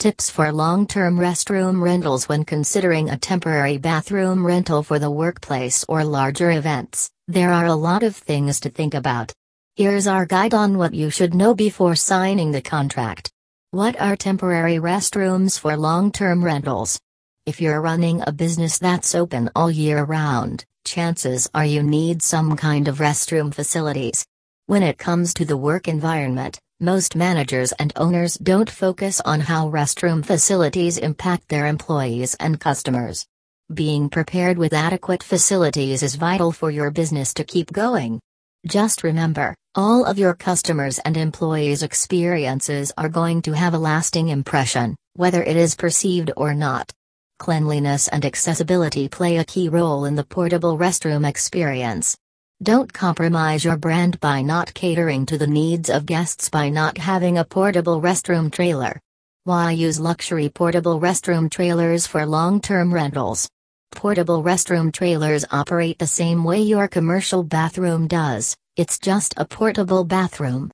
Tips for long term restroom rentals when considering a temporary bathroom rental for the workplace or larger events. There are a lot of things to think about. Here's our guide on what you should know before signing the contract. What are temporary restrooms for long term rentals? If you're running a business that's open all year round, chances are you need some kind of restroom facilities. When it comes to the work environment, most managers and owners don't focus on how restroom facilities impact their employees and customers. Being prepared with adequate facilities is vital for your business to keep going. Just remember, all of your customers and employees' experiences are going to have a lasting impression, whether it is perceived or not. Cleanliness and accessibility play a key role in the portable restroom experience. Don't compromise your brand by not catering to the needs of guests by not having a portable restroom trailer. Why use luxury portable restroom trailers for long term rentals? Portable restroom trailers operate the same way your commercial bathroom does, it's just a portable bathroom.